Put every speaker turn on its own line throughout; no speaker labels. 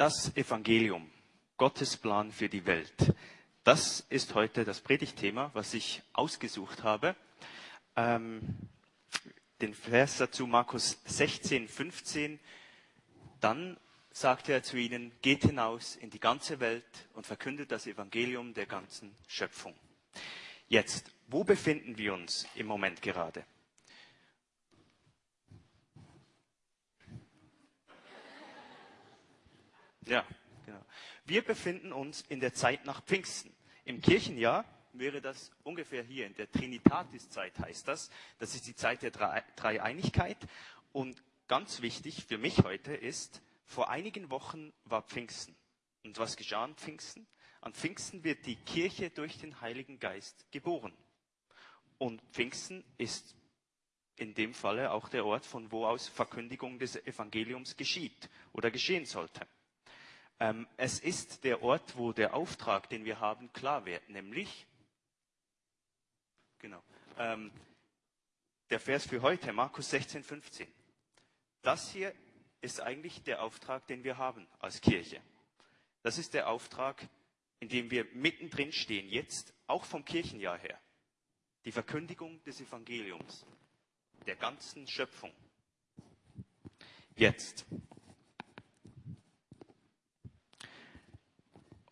Das Evangelium, Gottes Plan für die Welt. Das ist heute das Predigtthema, was ich ausgesucht habe. Ähm, den Vers dazu Markus 16, 15. Dann sagte er zu ihnen, geht hinaus in die ganze Welt und verkündet das Evangelium der ganzen Schöpfung. Jetzt, wo befinden wir uns im Moment gerade? Ja, genau. Wir befinden uns in der Zeit nach Pfingsten. Im Kirchenjahr wäre das ungefähr hier, in der Trinitatis-Zeit heißt das. Das ist die Zeit der Dreieinigkeit. Und ganz wichtig für mich heute ist, vor einigen Wochen war Pfingsten. Und was geschah an Pfingsten? An Pfingsten wird die Kirche durch den Heiligen Geist geboren. Und Pfingsten ist in dem Falle auch der Ort, von wo aus Verkündigung des Evangeliums geschieht oder geschehen sollte. Ähm, es ist der Ort, wo der Auftrag, den wir haben, klar wird, nämlich, genau, ähm, der Vers für heute, Markus 16, 15. Das hier ist eigentlich der Auftrag, den wir haben als Kirche. Das ist der Auftrag, in dem wir mittendrin stehen, jetzt auch vom Kirchenjahr her. Die Verkündigung des Evangeliums, der ganzen Schöpfung. Jetzt.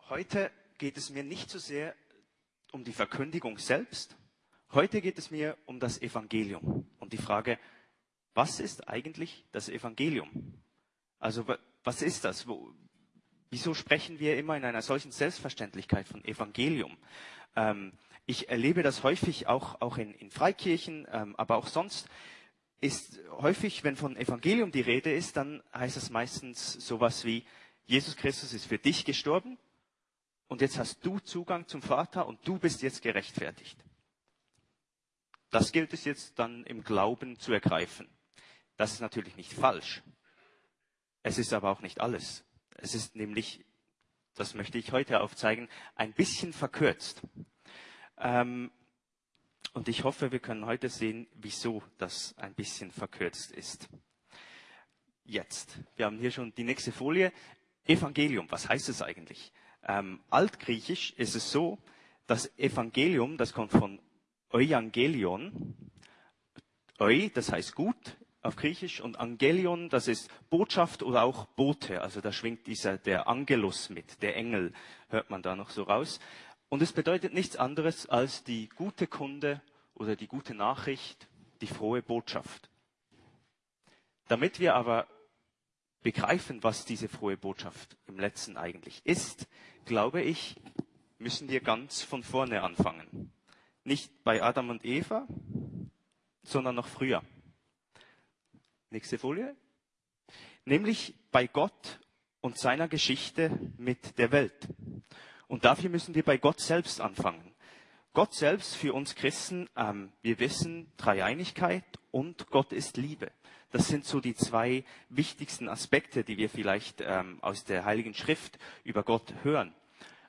Heute geht es mir nicht so sehr um die Verkündigung selbst. Heute geht es mir um das Evangelium und die Frage, was ist eigentlich das Evangelium? Also was ist das? Wo, wieso sprechen wir immer in einer solchen Selbstverständlichkeit von Evangelium? Ähm, ich erlebe das häufig auch, auch in, in Freikirchen, ähm, aber auch sonst ist häufig, wenn von Evangelium die Rede ist, dann heißt es meistens sowas wie, Jesus Christus ist für dich gestorben und jetzt hast du Zugang zum Vater und du bist jetzt gerechtfertigt. Das gilt es jetzt dann im Glauben zu ergreifen. Das ist natürlich nicht falsch. Es ist aber auch nicht alles. Es ist nämlich, das möchte ich heute aufzeigen, ein bisschen verkürzt. Ähm, und ich hoffe, wir können heute sehen, wieso das ein bisschen verkürzt ist. Jetzt, wir haben hier schon die nächste Folie. Evangelium, was heißt es eigentlich? Ähm, Altgriechisch ist es so, das Evangelium, das kommt von Evangelion. Eu, das heißt gut auf Griechisch, und Angelion, das ist Botschaft oder auch Bote. Also da schwingt dieser, der Angelus mit, der Engel, hört man da noch so raus. Und es bedeutet nichts anderes als die gute Kunde oder die gute Nachricht, die frohe Botschaft. Damit wir aber begreifen, was diese frohe Botschaft im letzten eigentlich ist, glaube ich, müssen wir ganz von vorne anfangen. Nicht bei Adam und Eva, sondern noch früher. Nächste Folie. Nämlich bei Gott und seiner Geschichte mit der Welt. Und dafür müssen wir bei Gott selbst anfangen. Gott selbst für uns Christen, ähm, wir wissen Dreieinigkeit und Gott ist Liebe. Das sind so die zwei wichtigsten Aspekte, die wir vielleicht ähm, aus der Heiligen Schrift über Gott hören.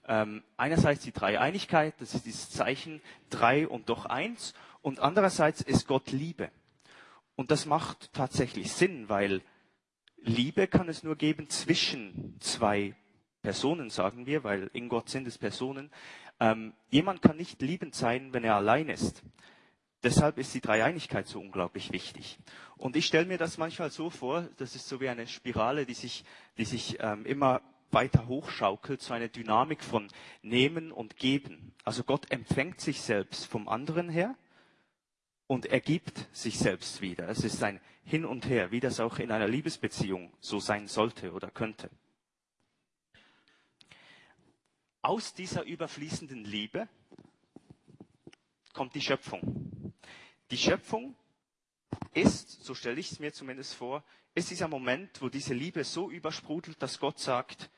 Ähm, einerseits die Dreieinigkeit, das ist dieses Zeichen drei und doch eins, und andererseits ist Gott Liebe. Und das macht tatsächlich Sinn, weil Liebe kann es nur geben zwischen zwei Personen, sagen wir, weil in Gott sind es Personen. Ähm, jemand kann nicht liebend sein, wenn er allein ist. Deshalb ist die Dreieinigkeit so unglaublich wichtig. Und ich stelle mir das manchmal so vor, das ist so wie eine Spirale, die sich, die sich ähm, immer weiter hochschaukelt, so eine Dynamik von Nehmen und Geben. Also Gott empfängt sich selbst vom anderen her und er gibt sich selbst wieder. Es ist ein Hin und Her, wie das auch in einer Liebesbeziehung so sein sollte oder könnte. Aus dieser überfließenden Liebe kommt die Schöpfung. Die Schöpfung ist, so stelle ich es mir zumindest vor, ist dieser Moment, wo diese Liebe so übersprudelt, dass Gott sagt,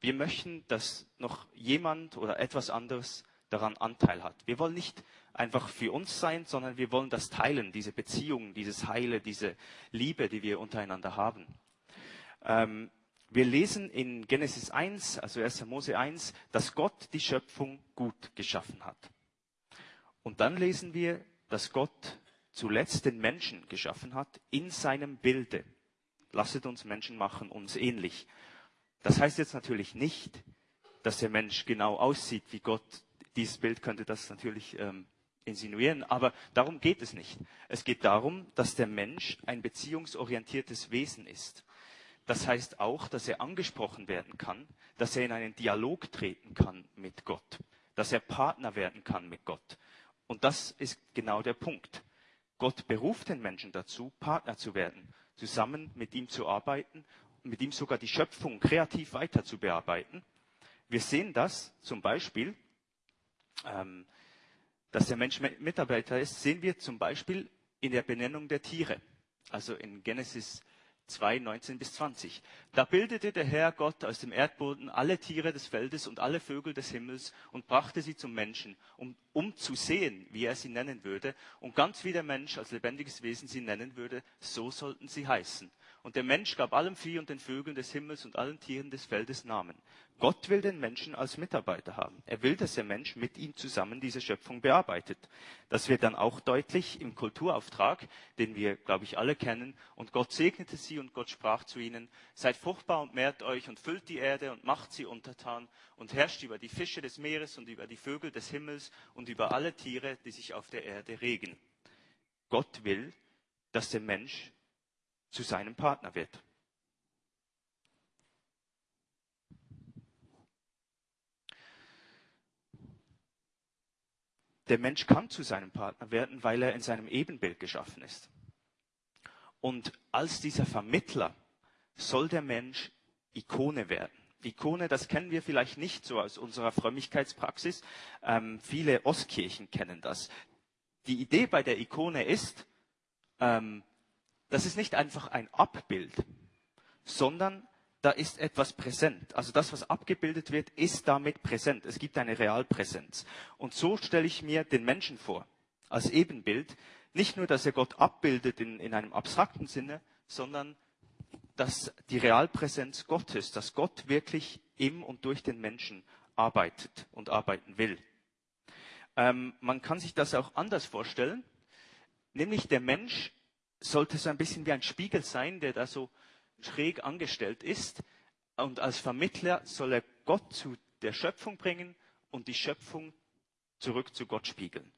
wir möchten, dass noch jemand oder etwas anderes daran Anteil hat. Wir wollen nicht einfach für uns sein, sondern wir wollen das teilen, diese Beziehung, dieses Heile, diese Liebe, die wir untereinander haben. Ähm, wir lesen in Genesis 1, also 1. Mose 1, dass Gott die Schöpfung gut geschaffen hat. Und dann lesen wir, dass Gott zuletzt den Menschen geschaffen hat in seinem Bilde. lasset uns Menschen machen, uns ähnlich. Das heißt jetzt natürlich nicht, dass der Mensch genau aussieht wie Gott. Dieses Bild könnte das natürlich ähm, insinuieren, aber darum geht es nicht. Es geht darum, dass der Mensch ein beziehungsorientiertes Wesen ist. Das heißt auch, dass er angesprochen werden kann, dass er in einen Dialog treten kann mit Gott, dass er Partner werden kann mit Gott. Und das ist genau der Punkt. Gott beruft den Menschen dazu, Partner zu werden, zusammen mit ihm zu arbeiten, mit ihm sogar die Schöpfung kreativ weiter zu bearbeiten. Wir sehen das zum Beispiel, ähm, dass der Mensch Mitarbeiter ist, sehen wir zum Beispiel in der Benennung der Tiere. Also in Genesis 2, 19 bis 20. Da bildete der Herr Gott aus dem Erdboden alle Tiere des Feldes und alle Vögel des Himmels und brachte sie zum Menschen, um, um zu sehen, wie er sie nennen würde. Und ganz wie der Mensch als lebendiges Wesen sie nennen würde, so sollten sie heißen. Und der Mensch gab allem Vieh und den Vögeln des Himmels und allen Tieren des Feldes Namen. Gott will den Menschen als Mitarbeiter haben. Er will, dass der Mensch mit ihm zusammen diese Schöpfung bearbeitet. Das wird dann auch deutlich im Kulturauftrag, den wir, glaube ich, alle kennen. Und Gott segnete sie und Gott sprach zu ihnen, seid fruchtbar und mehrt euch und füllt die Erde und macht sie untertan und herrscht über die Fische des Meeres und über die Vögel des Himmels und über alle Tiere, die sich auf der Erde regen. Gott will, dass der Mensch zu seinem Partner wird. Der Mensch kann zu seinem Partner werden, weil er in seinem Ebenbild geschaffen ist. Und als dieser Vermittler soll der Mensch Ikone werden. Ikone, das kennen wir vielleicht nicht so aus unserer Frömmigkeitspraxis. Ähm, viele Ostkirchen kennen das. Die Idee bei der Ikone ist, ähm, das ist nicht einfach ein Abbild, sondern da ist etwas präsent. Also das, was abgebildet wird, ist damit präsent. Es gibt eine Realpräsenz. Und so stelle ich mir den Menschen vor, als Ebenbild. Nicht nur, dass er Gott abbildet in, in einem abstrakten Sinne, sondern dass die Realpräsenz Gottes, dass Gott wirklich im und durch den Menschen arbeitet und arbeiten will. Ähm, man kann sich das auch anders vorstellen, nämlich der Mensch sollte so ein bisschen wie ein Spiegel sein, der da so schräg angestellt ist. Und als Vermittler soll er Gott zu der Schöpfung bringen und die Schöpfung zurück zu Gott spiegeln.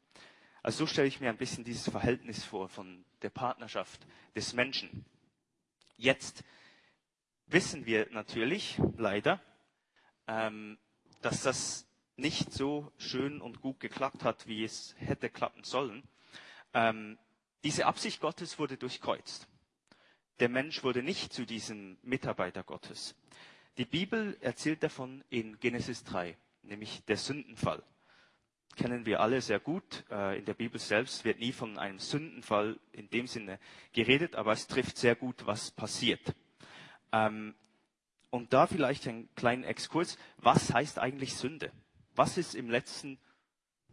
Also so stelle ich mir ein bisschen dieses Verhältnis vor von der Partnerschaft des Menschen. Jetzt wissen wir natürlich leider, ähm, dass das nicht so schön und gut geklappt hat, wie es hätte klappen sollen. Ähm, diese Absicht Gottes wurde durchkreuzt. Der Mensch wurde nicht zu diesem Mitarbeiter Gottes. Die Bibel erzählt davon in Genesis 3, nämlich der Sündenfall. Kennen wir alle sehr gut. Äh, in der Bibel selbst wird nie von einem Sündenfall in dem Sinne geredet, aber es trifft sehr gut, was passiert. Ähm, und da vielleicht einen kleinen Exkurs. Was heißt eigentlich Sünde? Was ist im letzten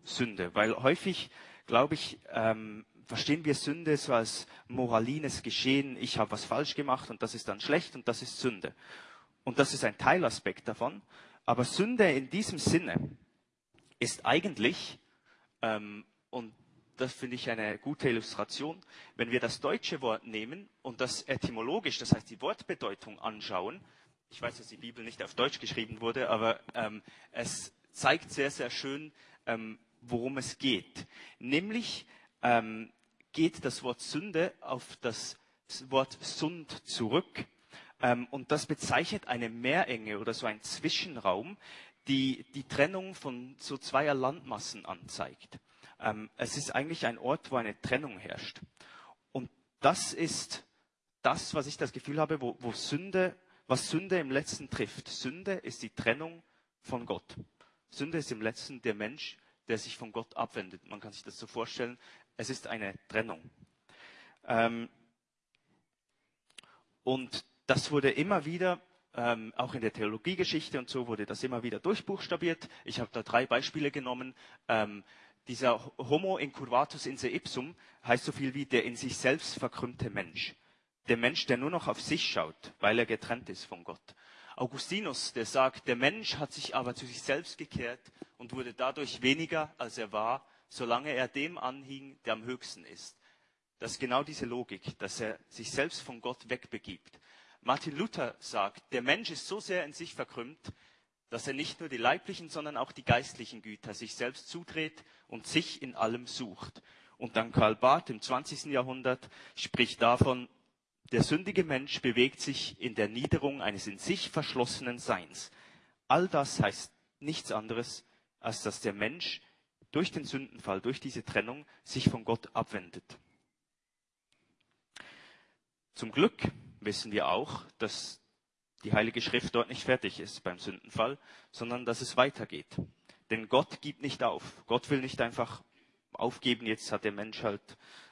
Sünde? Weil häufig, glaube ich, ähm, verstehen wir Sünde so als moralines Geschehen, ich habe was falsch gemacht und das ist dann schlecht und das ist Sünde. Und das ist ein Teilaspekt davon. Aber Sünde in diesem Sinne ist eigentlich, ähm, und das finde ich eine gute Illustration, wenn wir das deutsche Wort nehmen und das etymologisch, das heißt die Wortbedeutung anschauen, ich weiß, dass die Bibel nicht auf Deutsch geschrieben wurde, aber ähm, es zeigt sehr, sehr schön, ähm, worum es geht. Nämlich ähm, geht das Wort Sünde auf das Wort Sund zurück. Ähm, und das bezeichnet eine Meerenge oder so ein Zwischenraum, die die Trennung von so zweier Landmassen anzeigt. Ähm, es ist eigentlich ein Ort, wo eine Trennung herrscht. Und das ist das, was ich das Gefühl habe, wo, wo Sünde, was Sünde im letzten trifft. Sünde ist die Trennung von Gott. Sünde ist im letzten der Mensch, der sich von Gott abwendet. Man kann sich das so vorstellen. Es ist eine Trennung. Ähm, und das wurde immer wieder, ähm, auch in der Theologiegeschichte und so wurde das immer wieder durchbuchstabiert. Ich habe da drei Beispiele genommen. Ähm, dieser Homo incurvatus in se ipsum heißt so viel wie der in sich selbst verkrümmte Mensch. Der Mensch, der nur noch auf sich schaut, weil er getrennt ist von Gott. Augustinus, der sagt, der Mensch hat sich aber zu sich selbst gekehrt und wurde dadurch weniger, als er war, solange er dem anhing, der am höchsten ist. Das ist genau diese Logik, dass er sich selbst von Gott wegbegibt. Martin Luther sagt, der Mensch ist so sehr in sich verkrümmt, dass er nicht nur die leiblichen, sondern auch die geistlichen Güter sich selbst zudreht und sich in allem sucht. Und dann Karl Barth im 20. Jahrhundert spricht davon, der sündige Mensch bewegt sich in der Niederung eines in sich verschlossenen Seins. All das heißt nichts anderes, als dass der Mensch durch den Sündenfall, durch diese Trennung sich von Gott abwendet. Zum Glück wissen wir auch, dass die Heilige Schrift dort nicht fertig ist beim Sündenfall, sondern dass es weitergeht. Denn Gott gibt nicht auf. Gott will nicht einfach aufgeben, jetzt hat der Mensch halt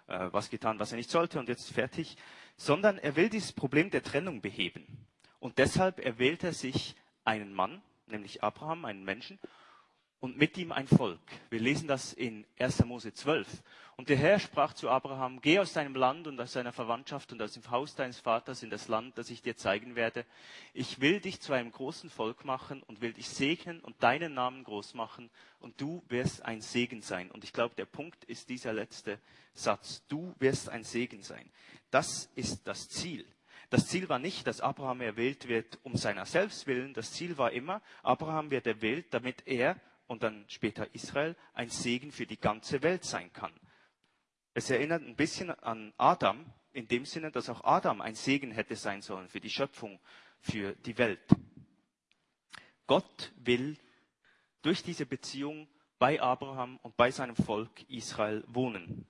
äh, was getan, was er nicht sollte und jetzt fertig, sondern er will dieses Problem der Trennung beheben. Und deshalb erwählt er sich einen Mann, nämlich Abraham, einen Menschen, und mit ihm ein Volk. Wir lesen das in 1. Mose 12. Und der Herr sprach zu Abraham, geh aus deinem Land und aus deiner Verwandtschaft und aus dem Haus deines Vaters in das Land, das ich dir zeigen werde. Ich will dich zu einem großen Volk machen und will dich segnen und deinen Namen groß machen und du wirst ein Segen sein. Und ich glaube, der Punkt ist dieser letzte Satz. Du wirst ein Segen sein. Das ist das Ziel. Das Ziel war nicht, dass Abraham erwählt wird um seiner selbst willen. Das Ziel war immer, Abraham wird erwählt, damit er und dann später Israel ein Segen für die ganze Welt sein kann. Es erinnert ein bisschen an Adam, in dem Sinne, dass auch Adam ein Segen hätte sein sollen für die Schöpfung, für die Welt. Gott will durch diese Beziehung bei Abraham und bei seinem Volk Israel wohnen.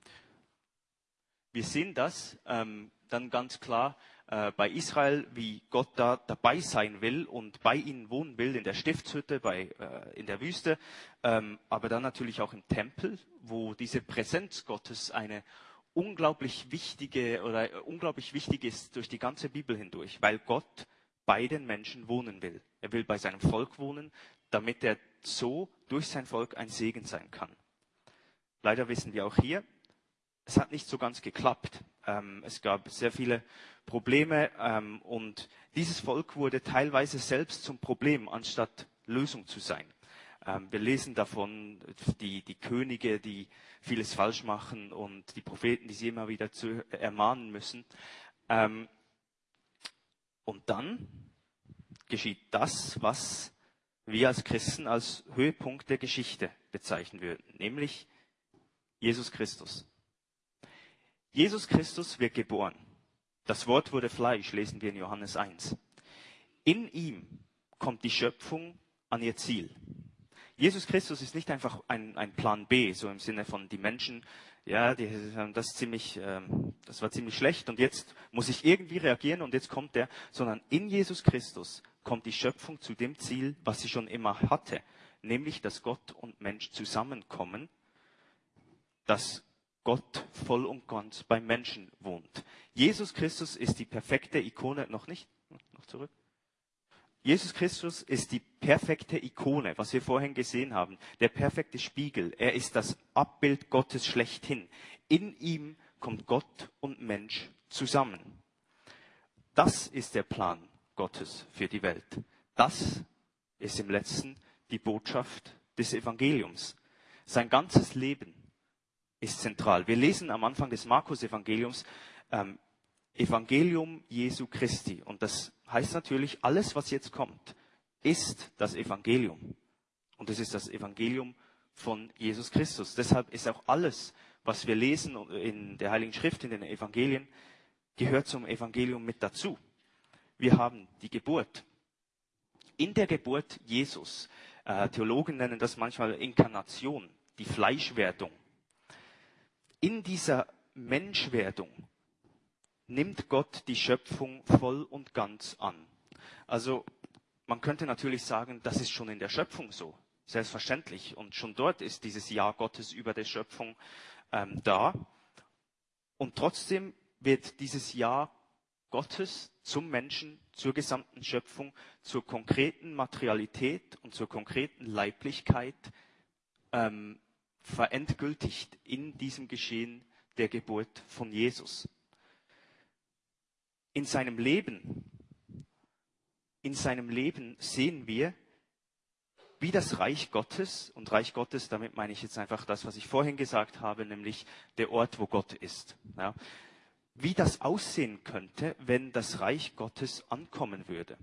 Wir sehen das ähm, dann ganz klar äh, bei Israel, wie Gott da dabei sein will und bei ihnen wohnen will, in der Stiftshütte, bei, äh, in der Wüste, ähm, aber dann natürlich auch im Tempel, wo diese Präsenz Gottes eine unglaublich wichtige oder äh, unglaublich wichtig ist durch die ganze Bibel hindurch, weil Gott bei den Menschen wohnen will. Er will bei seinem Volk wohnen, damit er so durch sein Volk ein Segen sein kann. Leider wissen wir auch hier, es hat nicht so ganz geklappt. Ähm, es gab sehr viele Probleme ähm, und dieses Volk wurde teilweise selbst zum Problem, anstatt Lösung zu sein. Ähm, wir lesen davon die, die Könige, die vieles falsch machen und die Propheten, die sie immer wieder zu ermahnen müssen. Ähm, und dann geschieht das, was wir als Christen als Höhepunkt der Geschichte bezeichnen würden, nämlich Jesus Christus. Jesus Christus wird geboren. Das Wort wurde Fleisch, lesen wir in Johannes 1. In ihm kommt die Schöpfung an ihr Ziel. Jesus Christus ist nicht einfach ein, ein Plan B, so im Sinne von die Menschen, ja, die, das, ziemlich, ähm, das war ziemlich schlecht und jetzt muss ich irgendwie reagieren und jetzt kommt der, sondern in Jesus Christus kommt die Schöpfung zu dem Ziel, was sie schon immer hatte, nämlich dass Gott und Mensch zusammenkommen, dass Gott voll und ganz beim Menschen wohnt. Jesus Christus ist die perfekte Ikone, noch nicht, noch zurück. Jesus Christus ist die perfekte Ikone, was wir vorhin gesehen haben, der perfekte Spiegel. Er ist das Abbild Gottes schlechthin. In ihm kommt Gott und Mensch zusammen. Das ist der Plan Gottes für die Welt. Das ist im letzten die Botschaft des Evangeliums. Sein ganzes Leben ist zentral. Wir lesen am Anfang des Markus-Evangeliums ähm, Evangelium Jesu Christi. Und das heißt natürlich, alles, was jetzt kommt, ist das Evangelium. Und es ist das Evangelium von Jesus Christus. Deshalb ist auch alles, was wir lesen in der Heiligen Schrift, in den Evangelien, gehört zum Evangelium mit dazu. Wir haben die Geburt. In der Geburt Jesus, äh, Theologen nennen das manchmal Inkarnation, die Fleischwerdung in dieser Menschwerdung nimmt Gott die Schöpfung voll und ganz an. Also man könnte natürlich sagen, das ist schon in der Schöpfung so, selbstverständlich. Und schon dort ist dieses Ja Gottes über der Schöpfung ähm, da. Und trotzdem wird dieses Ja Gottes zum Menschen, zur gesamten Schöpfung, zur konkreten Materialität und zur konkreten Leiblichkeit ähm, verendgültigt in diesem Geschehen der Geburt von Jesus. In seinem Leben, in seinem Leben sehen wir, wie das Reich Gottes, und Reich Gottes, damit meine ich jetzt einfach das, was ich vorhin gesagt habe, nämlich der Ort, wo Gott ist. Ja. wie das aussehen könnte, wenn das Reich Gottes ankommen würde.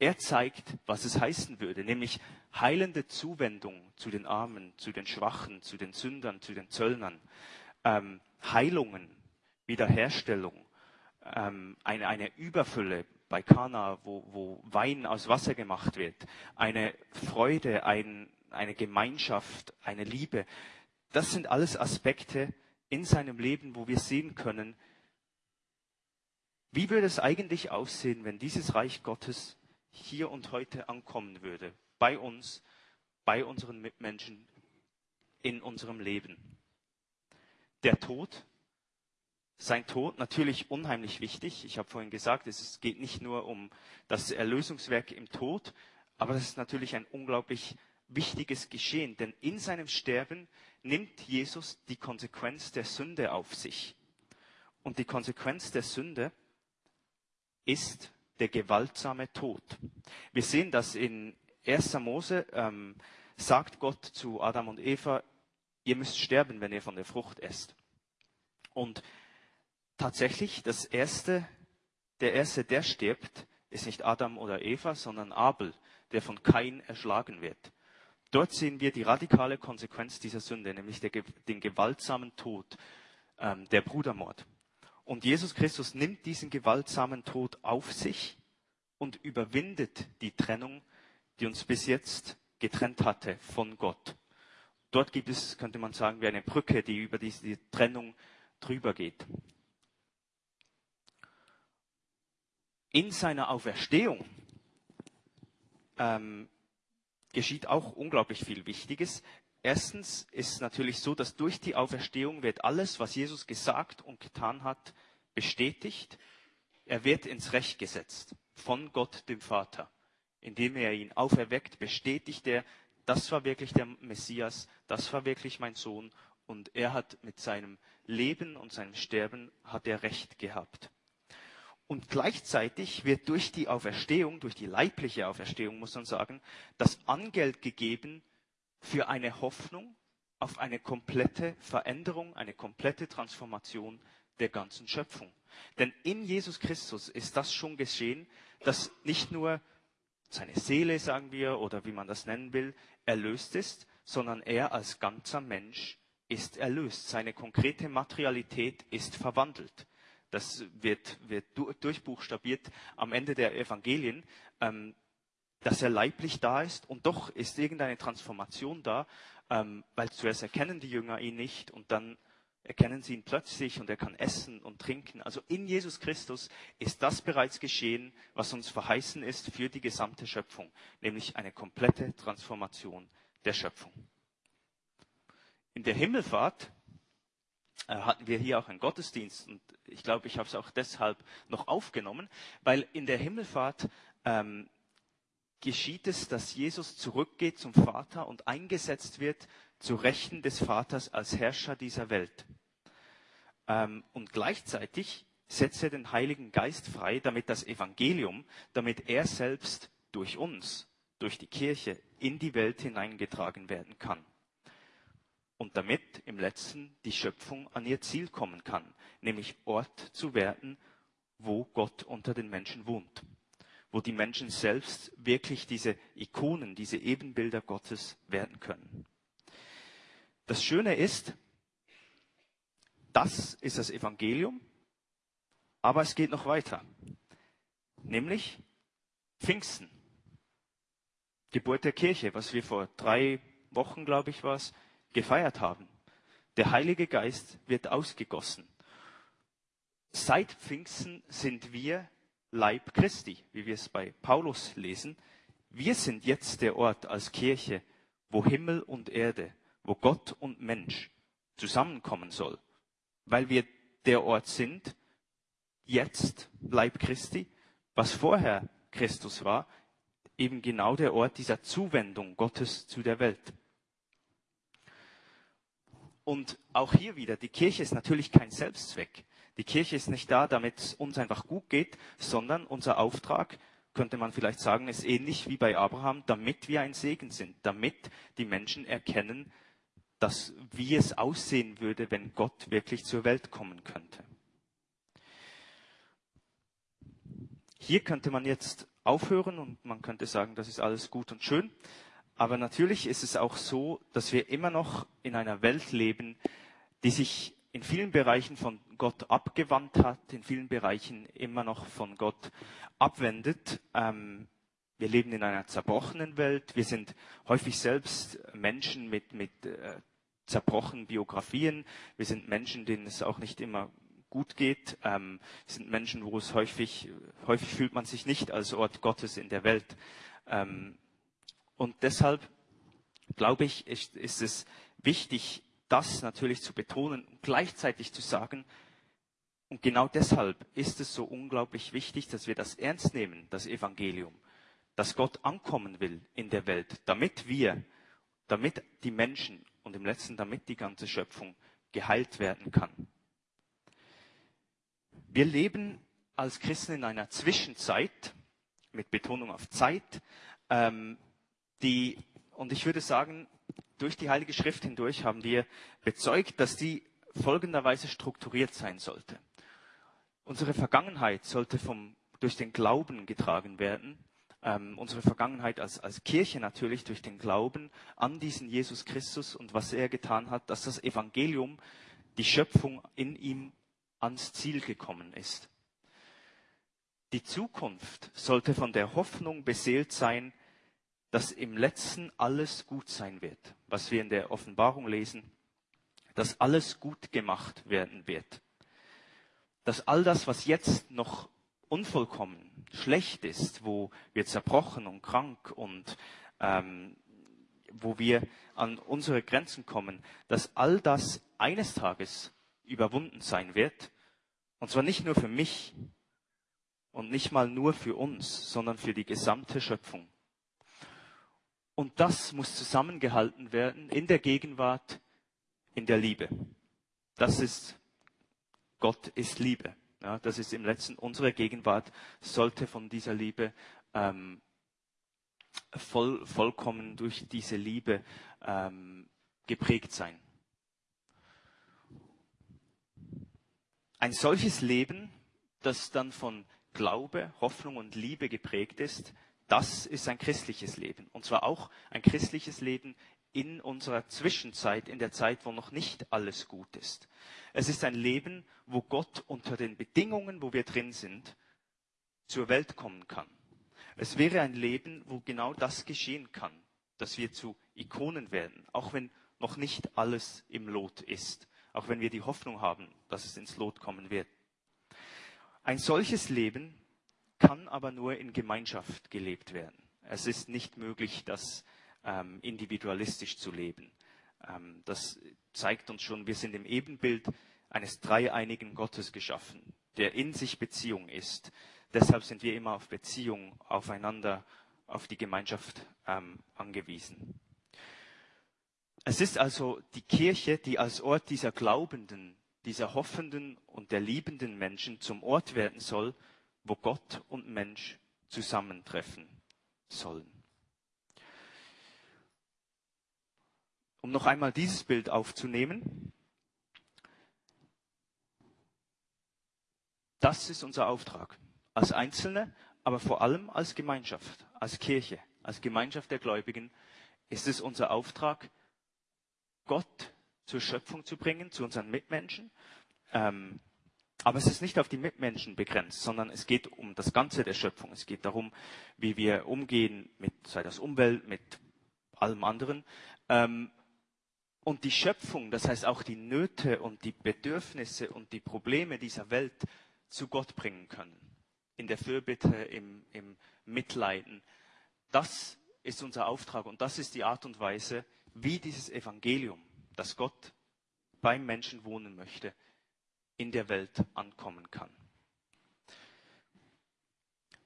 Er zeigt, was es heißen würde, nämlich heilende Zuwendung zu den Armen, zu den Schwachen, zu den Sündern, zu den Zöllnern, ähm, Heilungen, Wiederherstellung, ähm, eine, eine Überfülle bei Kana, wo, wo Wein aus Wasser gemacht wird, eine Freude, ein, eine Gemeinschaft, eine Liebe. Das sind alles Aspekte in seinem Leben, wo wir sehen können, wie würde es eigentlich aussehen, wenn dieses Reich Gottes hier und heute ankommen würde, bei uns, bei unseren Mitmenschen, in unserem Leben? Der Tod, sein Tod natürlich unheimlich wichtig. Ich habe vorhin gesagt, es geht nicht nur um das Erlösungswerk im Tod, aber es ist natürlich ein unglaublich wichtiges Geschehen, denn in seinem Sterben nimmt Jesus die Konsequenz der Sünde auf sich. Und die Konsequenz der Sünde ist der gewaltsame Tod. Wir sehen das in 1. Mose, ähm, sagt Gott zu Adam und Eva, ihr müsst sterben, wenn ihr von der Frucht esst. Und tatsächlich, das erste, der erste, der stirbt, ist nicht Adam oder Eva, sondern Abel, der von Kain erschlagen wird. Dort sehen wir die radikale Konsequenz dieser Sünde, nämlich der, den gewaltsamen Tod, ähm, der Brudermord. Und Jesus Christus nimmt diesen gewaltsamen Tod auf sich und überwindet die Trennung, die uns bis jetzt getrennt hatte von Gott. Dort gibt es, könnte man sagen, wie eine Brücke, die über diese Trennung drüber geht. In seiner Auferstehung ähm, geschieht auch unglaublich viel Wichtiges. Erstens ist es natürlich so, dass durch die Auferstehung wird alles, was Jesus gesagt und getan hat, bestätigt. Er wird ins Recht gesetzt von Gott, dem Vater. Indem er ihn auferweckt, bestätigt er, das war wirklich der Messias, das war wirklich mein Sohn und er hat mit seinem Leben und seinem Sterben hat er Recht gehabt. Und gleichzeitig wird durch die Auferstehung, durch die leibliche Auferstehung, muss man sagen, das Angeld gegeben für eine Hoffnung auf eine komplette Veränderung, eine komplette Transformation der ganzen Schöpfung. Denn in Jesus Christus ist das schon geschehen, dass nicht nur seine Seele, sagen wir, oder wie man das nennen will, erlöst ist, sondern er als ganzer Mensch ist erlöst. Seine konkrete Materialität ist verwandelt. Das wird, wird durchbuchstabiert am Ende der Evangelien. Ähm, dass er leiblich da ist und doch ist irgendeine Transformation da, ähm, weil zuerst erkennen die Jünger ihn nicht und dann erkennen sie ihn plötzlich und er kann essen und trinken. Also in Jesus Christus ist das bereits geschehen, was uns verheißen ist für die gesamte Schöpfung, nämlich eine komplette Transformation der Schöpfung. In der Himmelfahrt äh, hatten wir hier auch einen Gottesdienst und ich glaube, ich habe es auch deshalb noch aufgenommen, weil in der Himmelfahrt ähm, geschieht es, dass Jesus zurückgeht zum Vater und eingesetzt wird zu Rechten des Vaters als Herrscher dieser Welt. Ähm, und gleichzeitig setzt er den Heiligen Geist frei, damit das Evangelium, damit er selbst durch uns, durch die Kirche in die Welt hineingetragen werden kann. Und damit im letzten die Schöpfung an ihr Ziel kommen kann, nämlich Ort zu werden, wo Gott unter den Menschen wohnt wo die Menschen selbst wirklich diese Ikonen, diese Ebenbilder Gottes werden können. Das Schöne ist, das ist das Evangelium, aber es geht noch weiter. Nämlich Pfingsten. Geburt der Kirche, was wir vor drei Wochen, glaube ich, was gefeiert haben. Der Heilige Geist wird ausgegossen. Seit Pfingsten sind wir Leib Christi, wie wir es bei Paulus lesen. Wir sind jetzt der Ort als Kirche, wo Himmel und Erde, wo Gott und Mensch zusammenkommen soll, weil wir der Ort sind, jetzt Leib Christi, was vorher Christus war, eben genau der Ort dieser Zuwendung Gottes zu der Welt. Und auch hier wieder, die Kirche ist natürlich kein Selbstzweck. Die Kirche ist nicht da, damit es uns einfach gut geht, sondern unser Auftrag, könnte man vielleicht sagen, ist ähnlich wie bei Abraham, damit wir ein Segen sind, damit die Menschen erkennen, dass, wie es aussehen würde, wenn Gott wirklich zur Welt kommen könnte. Hier könnte man jetzt aufhören und man könnte sagen, das ist alles gut und schön. Aber natürlich ist es auch so, dass wir immer noch in einer Welt leben, die sich in vielen Bereichen von Gott abgewandt hat, in vielen Bereichen immer noch von Gott abwendet. Ähm, wir leben in einer zerbrochenen Welt. Wir sind häufig selbst Menschen mit, mit äh, zerbrochenen Biografien. Wir sind Menschen, denen es auch nicht immer gut geht. Ähm, wir sind Menschen, wo es häufig, häufig fühlt man sich nicht als Ort Gottes in der Welt. Ähm, und deshalb glaube ich, ist, ist es wichtig, das natürlich zu betonen und gleichzeitig zu sagen, und genau deshalb ist es so unglaublich wichtig, dass wir das ernst nehmen, das Evangelium dass Gott ankommen will in der Welt, damit wir, damit die Menschen und im letzten damit die ganze Schöpfung geheilt werden kann. Wir leben als Christen in einer Zwischenzeit, mit Betonung auf Zeit, ähm, die, und ich würde sagen, durch die Heilige Schrift hindurch haben wir bezeugt, dass die folgenderweise strukturiert sein sollte. Unsere Vergangenheit sollte vom, durch den Glauben getragen werden ähm, unsere Vergangenheit als, als Kirche natürlich durch den Glauben an diesen Jesus Christus und was er getan hat, dass das Evangelium, die Schöpfung in ihm ans Ziel gekommen ist. Die Zukunft sollte von der Hoffnung beseelt sein, dass im letzten alles gut sein wird, was wir in der Offenbarung lesen, dass alles gut gemacht werden wird. Dass all das, was jetzt noch unvollkommen, schlecht ist, wo wir zerbrochen und krank und ähm, wo wir an unsere Grenzen kommen, dass all das eines Tages überwunden sein wird. Und zwar nicht nur für mich und nicht mal nur für uns, sondern für die gesamte Schöpfung. Und das muss zusammengehalten werden in der Gegenwart, in der Liebe. Das ist, Gott ist Liebe. Ja, das ist im letzten unsere Gegenwart, sollte von dieser Liebe ähm, voll, vollkommen durch diese Liebe ähm, geprägt sein. Ein solches Leben, das dann von Glaube, Hoffnung und Liebe geprägt ist, das ist ein christliches Leben. Und zwar auch ein christliches Leben in unserer Zwischenzeit, in der Zeit, wo noch nicht alles gut ist. Es ist ein Leben, wo Gott unter den Bedingungen, wo wir drin sind, zur Welt kommen kann. Es wäre ein Leben, wo genau das geschehen kann, dass wir zu Ikonen werden, auch wenn noch nicht alles im Lot ist, auch wenn wir die Hoffnung haben, dass es ins Lot kommen wird. Ein solches Leben kann aber nur in Gemeinschaft gelebt werden. Es ist nicht möglich, dass ähm, individualistisch zu leben. Ähm, das zeigt uns schon, wir sind im Ebenbild eines dreieinigen Gottes geschaffen, der in sich Beziehung ist. Deshalb sind wir immer auf Beziehung, aufeinander, auf die Gemeinschaft ähm, angewiesen. Es ist also die Kirche, die als Ort dieser Glaubenden, dieser hoffenden und der liebenden Menschen zum Ort werden soll, wo Gott und Mensch zusammentreffen sollen. um noch einmal dieses Bild aufzunehmen. Das ist unser Auftrag. Als Einzelne, aber vor allem als Gemeinschaft, als Kirche, als Gemeinschaft der Gläubigen ist es unser Auftrag, Gott zur Schöpfung zu bringen, zu unseren Mitmenschen. Ähm, aber es ist nicht auf die Mitmenschen begrenzt, sondern es geht um das Ganze der Schöpfung. Es geht darum, wie wir umgehen mit, sei das Umwelt, mit allem anderen. Ähm, und die Schöpfung, das heißt auch die Nöte und die Bedürfnisse und die Probleme dieser Welt zu Gott bringen können. In der Fürbitte, im, im Mitleiden. Das ist unser Auftrag und das ist die Art und Weise, wie dieses Evangelium, das Gott beim Menschen wohnen möchte, in der Welt ankommen kann.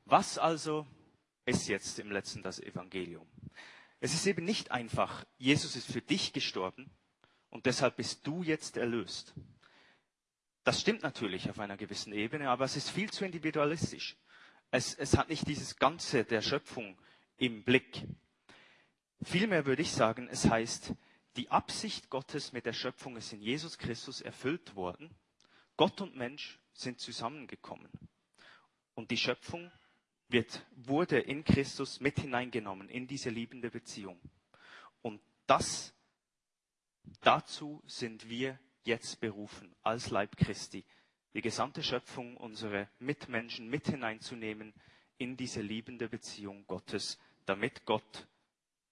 Was also ist jetzt im letzten das Evangelium? Es ist eben nicht einfach, Jesus ist für dich gestorben und deshalb bist du jetzt erlöst. Das stimmt natürlich auf einer gewissen Ebene, aber es ist viel zu individualistisch. Es, es hat nicht dieses Ganze der Schöpfung im Blick. Vielmehr würde ich sagen, es heißt, die Absicht Gottes mit der Schöpfung ist in Jesus Christus erfüllt worden. Gott und Mensch sind zusammengekommen. Und die Schöpfung wird, wurde in Christus mit hineingenommen in diese liebende Beziehung. Und das, dazu sind wir jetzt berufen, als Leib Christi, die gesamte Schöpfung, unsere Mitmenschen mit hineinzunehmen in diese liebende Beziehung Gottes, damit Gott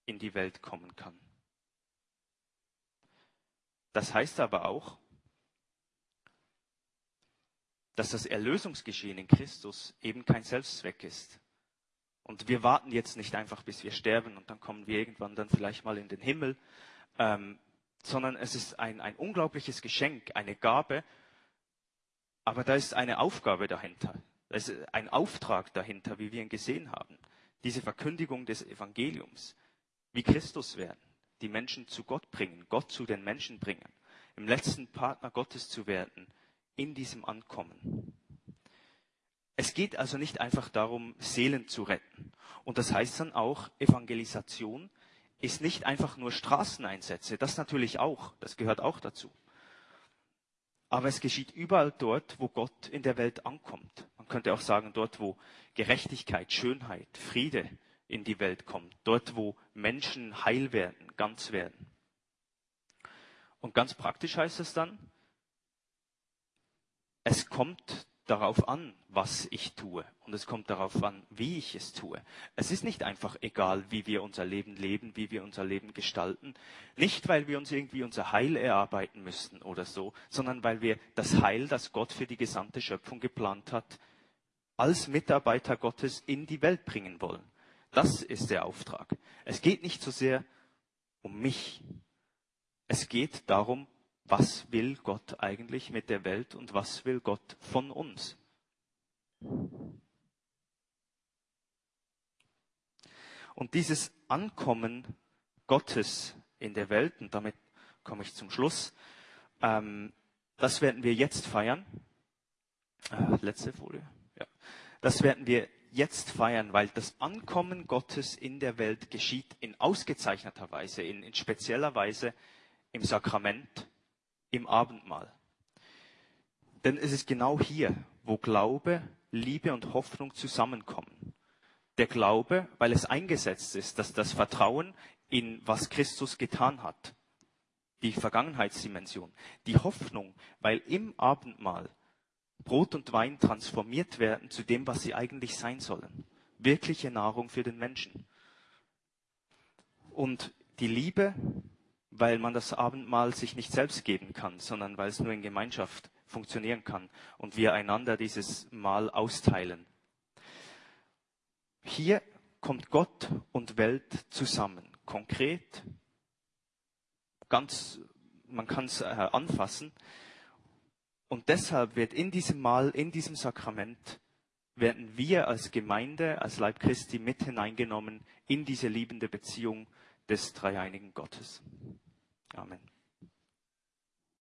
in die Welt kommen kann. Das heißt aber auch, dass das Erlösungsgeschehen in Christus eben kein Selbstzweck ist. Und wir warten jetzt nicht einfach, bis wir sterben und dann kommen wir irgendwann dann vielleicht mal in den Himmel, ähm, sondern es ist ein, ein unglaubliches Geschenk, eine Gabe, aber da ist eine Aufgabe dahinter. Da ist ein Auftrag dahinter, wie wir ihn gesehen haben. Diese Verkündigung des Evangeliums, wie Christus werden, die Menschen zu Gott bringen, Gott zu den Menschen bringen, im letzten Partner Gottes zu werden, in diesem Ankommen. Es geht also nicht einfach darum, Seelen zu retten. Und das heißt dann auch, Evangelisation ist nicht einfach nur Straßeneinsätze, das natürlich auch, das gehört auch dazu. Aber es geschieht überall dort, wo Gott in der Welt ankommt. Man könnte auch sagen, dort, wo Gerechtigkeit, Schönheit, Friede in die Welt kommt. Dort, wo Menschen heil werden, ganz werden. Und ganz praktisch heißt es dann, es kommt darauf an, was ich tue. Und es kommt darauf an, wie ich es tue. Es ist nicht einfach egal, wie wir unser Leben leben, wie wir unser Leben gestalten. Nicht, weil wir uns irgendwie unser Heil erarbeiten müssten oder so, sondern weil wir das Heil, das Gott für die gesamte Schöpfung geplant hat, als Mitarbeiter Gottes in die Welt bringen wollen. Das ist der Auftrag. Es geht nicht so sehr um mich. Es geht darum, was will Gott eigentlich mit der Welt und was will Gott von uns? Und dieses Ankommen Gottes in der Welt, und damit komme ich zum Schluss, ähm, das werden wir jetzt feiern. Äh, letzte Folie. Ja. Das werden wir jetzt feiern, weil das Ankommen Gottes in der Welt geschieht in ausgezeichneter Weise, in, in spezieller Weise im Sakrament im Abendmahl. Denn es ist genau hier, wo Glaube, Liebe und Hoffnung zusammenkommen. Der Glaube, weil es eingesetzt ist, dass das Vertrauen in was Christus getan hat, die Vergangenheitsdimension. Die Hoffnung, weil im Abendmahl Brot und Wein transformiert werden zu dem, was sie eigentlich sein sollen. Wirkliche Nahrung für den Menschen. Und die Liebe, weil man das Abendmahl sich nicht selbst geben kann, sondern weil es nur in Gemeinschaft funktionieren kann und wir einander dieses Mahl austeilen. Hier kommt Gott und Welt zusammen, konkret, ganz, man kann es äh, anfassen. Und deshalb wird in diesem Mahl, in diesem Sakrament, werden wir als Gemeinde, als Leib Christi mit hineingenommen in diese liebende Beziehung des dreieinigen Gottes. Amen.